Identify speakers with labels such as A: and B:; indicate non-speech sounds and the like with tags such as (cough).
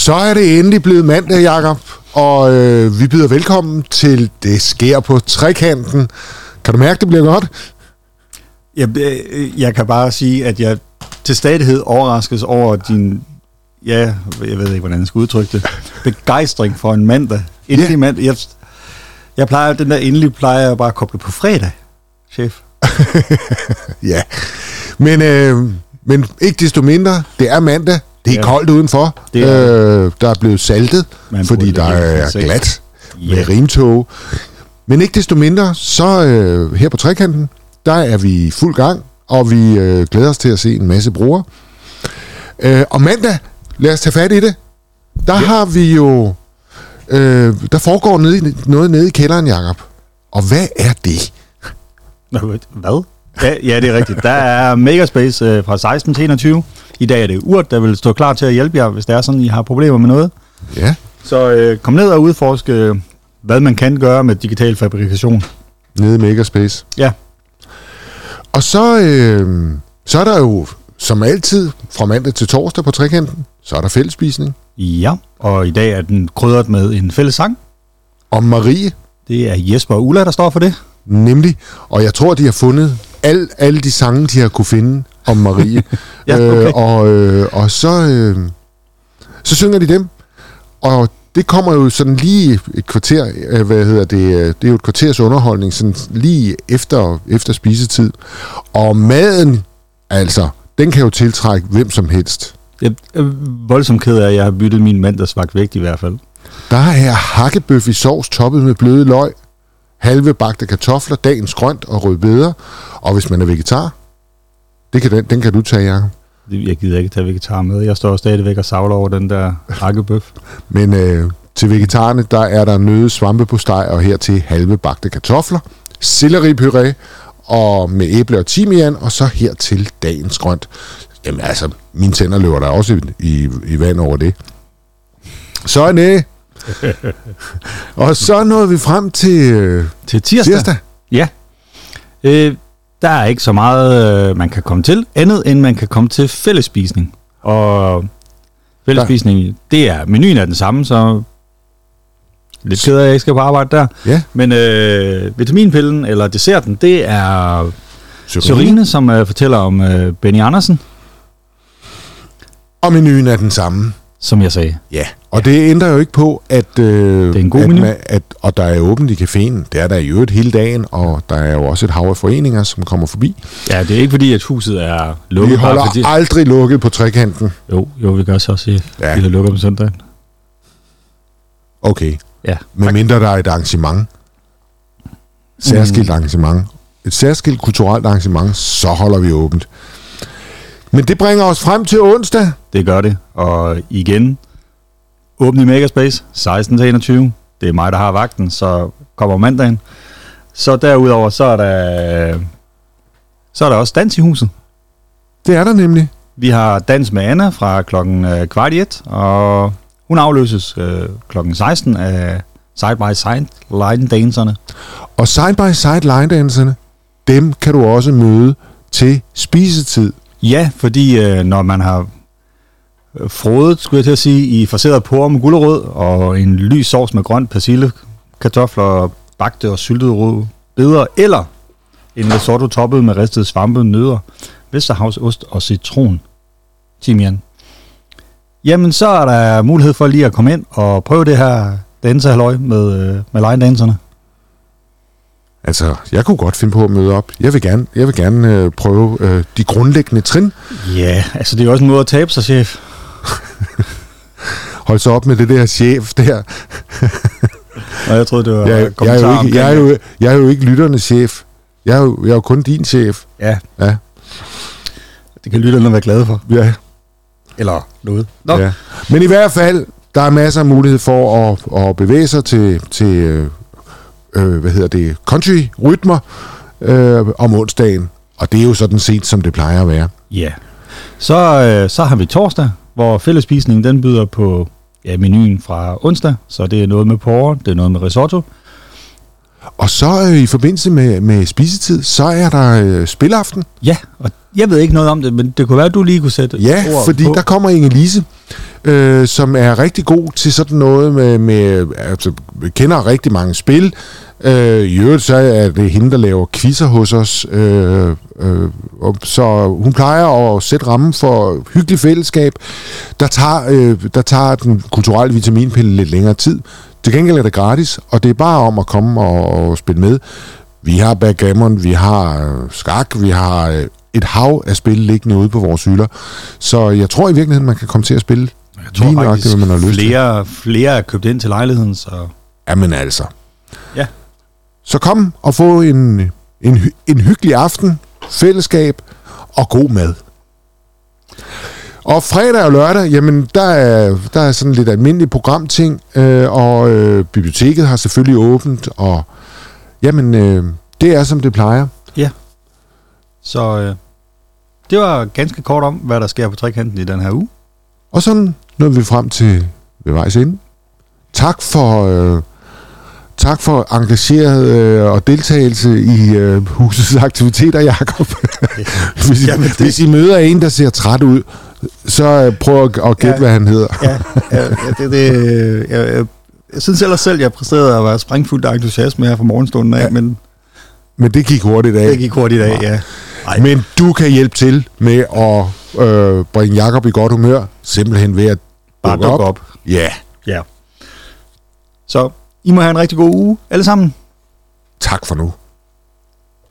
A: Så er det endelig blevet mandag, Jakob, og øh, vi byder velkommen til Det sker på trekanten. Kan du mærke, det bliver godt?
B: Jeg, øh, jeg kan bare sige, at jeg til stadighed overraskes over din, ja, jeg ved ikke, hvordan jeg skal udtrykke det, (laughs) begejstring for en mandag. Endelig
A: Ja.
B: mandag. Jeg, jeg plejer, den der endelig plejer jeg bare at koble på fredag, chef. (laughs)
A: Ja. Men, øh, men ikke desto mindre, det er mandag. Det er
B: Ja.
A: koldt udenfor.
B: Det er
A: øh, der er blevet saltet,
B: Man
A: fordi der er glat
B: Ja.
A: med rimtog. Men ikke desto mindre, så øh, her på trekanten, der er vi i fuld gang, og vi øh, glæder os til at se en masse brugere. Øh, og mandag, lad os tage fat i det. Der ja. har vi jo... Øh, der foregår nede, noget nede i kælderen, Jakob. Og hvad er det?
B: Hvad? Ja, ja, det er rigtigt. Der er Megaspace øh, fra 16 til 21. I dag er det Urt, der vil stå klar til at hjælpe jer, hvis det er sådan, I har problemer med noget.
A: Ja,
B: Så øh, kom ned og udforske, øh, hvad man kan gøre med digital fabrikation.
A: nede i Megaspace.
B: Ja,
A: Og så, øh, så er der jo, som altid, fra mandag til torsdag på trekanten, så er der fællesspisning.
B: ja. Og i dag er den krydret med en fælles sang.
A: Og Marie,
B: Det er Jesper og Ulla, der står for det.
A: nemlig. Og jeg tror, de har fundet al, alle de sange, de har kunne finde om Marie. (laughs)
B: Ja, okay.
A: øh, og, øh, og så, øh, så synger de dem. Og det kommer jo sådan lige et kvarter, øh, hvad hedder det, øh, det er jo et kvarters underholdning, sådan lige efter, efter spisetid. Og maden, altså, den kan jo tiltrække hvem som helst.
B: Jeg er voldsomt ked af, at jeg har byttet min mandagsvagt væk i hvert fald.
A: Der er hakkebøf i sovs toppet med bløde løg, halve bagte kartofler, dagens grønt og rødbeder. Og hvis man er vegetar, det kan den, den kan du tage, Jacob.
B: Jeg gider ikke tage vegetar med. Jeg står stadigvæk og savler over den der hakkebøf.
A: Men øh, til vegetarerne, der er der nøde svampe på steg og hertil halve bagte kartofler, selleripuré og med æble og timian, og så hertil dagens grønt. Jamen altså, mine tænder løber der også i, i, i vand over det. Så er det. (laughs) og så nåede vi frem til øh,
B: Til tirsdag.
A: tirsdag.
B: Ja. Øh, der er ikke så meget, øh, man kan komme til, andet end man kan komme til fællesspisning. Og fællesspisning, det er, menuen er den samme, så lidt ked af, at jeg ikke skal på arbejde der.
A: Ja,
B: Men øh, vitaminpillen, eller desserten, det er
A: Sørine.
B: Som øh, fortæller om øh, Benny Andersen,
A: Og menuen er den samme.
B: som jeg sagde.
A: Ja. Og det ændrer jo ikke på, at, øh,
B: Det er en god
A: at,
B: menu.
A: man- at og der er åbent i caféen. Det er der i øvrigt hele dagen, og der er jo også et hav af foreninger, som kommer forbi.
B: Ja, det er ikke fordi, at huset er
A: Vi
B: lukket. bare
A: holder
B: fordi...
A: aldrig lukket på trekanten.
B: Jo, jo, vi gør så også sige,
A: Ja.
B: ja. vi lukker om søndagen.
A: Okay.
B: Ja,
A: Med mindre der er et arrangement. Særskilt
B: Mm.
A: arrangement. Et særskilt kulturelt arrangement, så holder vi åbent. Men det bringer os frem til onsdag.
B: Det gør det. Og igen, åbne i Megaspace, 16 til 21. Det er mig, der har vagten, så kommer mandagen. Så derudover, så er der, så er der også dans i huset.
A: Det er der nemlig.
B: Vi har dans med Anna fra klokken øh, kvart i et, og hun afløses øh, klokken 16 af Side by Side line danserne.
A: Og side by side line danserne, dem kan du også møde til spisetid.
B: Ja, fordi øh, når man har frodet, skulle jeg til at sige, i forseret porre med gulerod og en lys sovs med grønt persille, kartofler, bagte og syltede rød bedre, eller en risotto toppet med ristede svampe, nødder, Vesterhavsost og citron, timian. Jamen, så er der mulighed for lige at komme ind og prøve det her dansehalløj med, øh, med line danserne.
A: Altså, jeg kunne godt finde på at møde op. Jeg vil gerne, jeg vil gerne øh, prøve øh, de grundlæggende trin.
B: Ja, altså det er jo også en måde at tabe sig, chef.
A: Hold så op med det der chef der.
B: Og jeg troede, det var
A: Jeg, jeg, er, jo ikke, jeg, er, jo, jeg er jo ikke lytternes chef. Jeg er jo, jeg er jo kun din chef.
B: Ja,
A: Ja,
B: det kan lytterne være glade for.
A: ja,
B: Eller noget. Nå.
A: ja. Men i hvert fald, der er masser af mulighed for at, at bevæge sig til, til øh, øh, hvad hedder det, country-rytmer øh, om onsdagen. Og det er jo sådan set, som det plejer at være.
B: Ja. Så, øh, så har vi torsdag, hvor fællesspisningen den byder på ja, menuen fra onsdag. Så det er noget med porre, det er noget med risotto.
A: Og så øh, i forbindelse med, med spisetid, så er der øh, spilaften.
B: Ja, og jeg ved ikke noget om det, men det kunne være, at du lige kunne sætte
A: Ja,
B: ord
A: fordi
B: på.
A: der kommer Inge Lise øh, som er rigtig god til sådan noget med, med altså, kender rigtig mange spil. Øh, I øvrigt så er det hende, der laver quizzer hos os, øh, øh, og så hun plejer at sætte rammen for hyggelig fællesskab, der tager, øh, der tager den kulturelle vitaminpille lidt længere tid. Til gengæld er det gratis, og det er bare om at komme og, og spille med. Vi har backgammon, vi har øh, skak, vi har øh, et hav af spil liggende ude på vores hylder. Så jeg tror i virkeligheden, man kan komme til at spille
B: jeg tror
A: lige nok
B: faktisk,
A: det, man har lyst til.
B: flere, flere er købt ind til lejligheden, så
A: Jamen altså.
B: Ja.
A: Så kom og få en, en, en hyggelig aften, fællesskab og god mad. Og fredag og lørdag, jamen der er, der er sådan lidt almindelige programting, øh, og øh, biblioteket har selvfølgelig åbent, og jamen øh, det er som det plejer.
B: Så øh, det var ganske kort om, hvad der sker på trekanten i den her uge.
A: Og sådan nåede vi frem til ved vejs ende. Tak for, øh, tak for engageret øh, og deltagelse i øh, husets aktiviteter, Jacob. (laughs) hvis, I,
B: Jamen, det-
A: hvis I møder en, der ser træt ud, så øh, prøv at, at gætte,
B: Ja.
A: hvad han hedder.
B: Ja, ja, det, det, jeg, jeg, jeg synes ellers selv, jeg præsterede at være sprængfuldt af entusiasme her fra morgenstunden af,
A: ja.
B: Men
A: Men det gik hurtigt af.
B: det gik hurtigt af, ja. Ej.
A: Men du kan hjælpe til med at øh, bringe Jacob i godt humør, simpelthen ved at
B: Bare
A: dukke
B: dukke op.
A: Ja,
B: Ja. Så I må have en rigtig god uge, alle sammen.
A: tak for nu.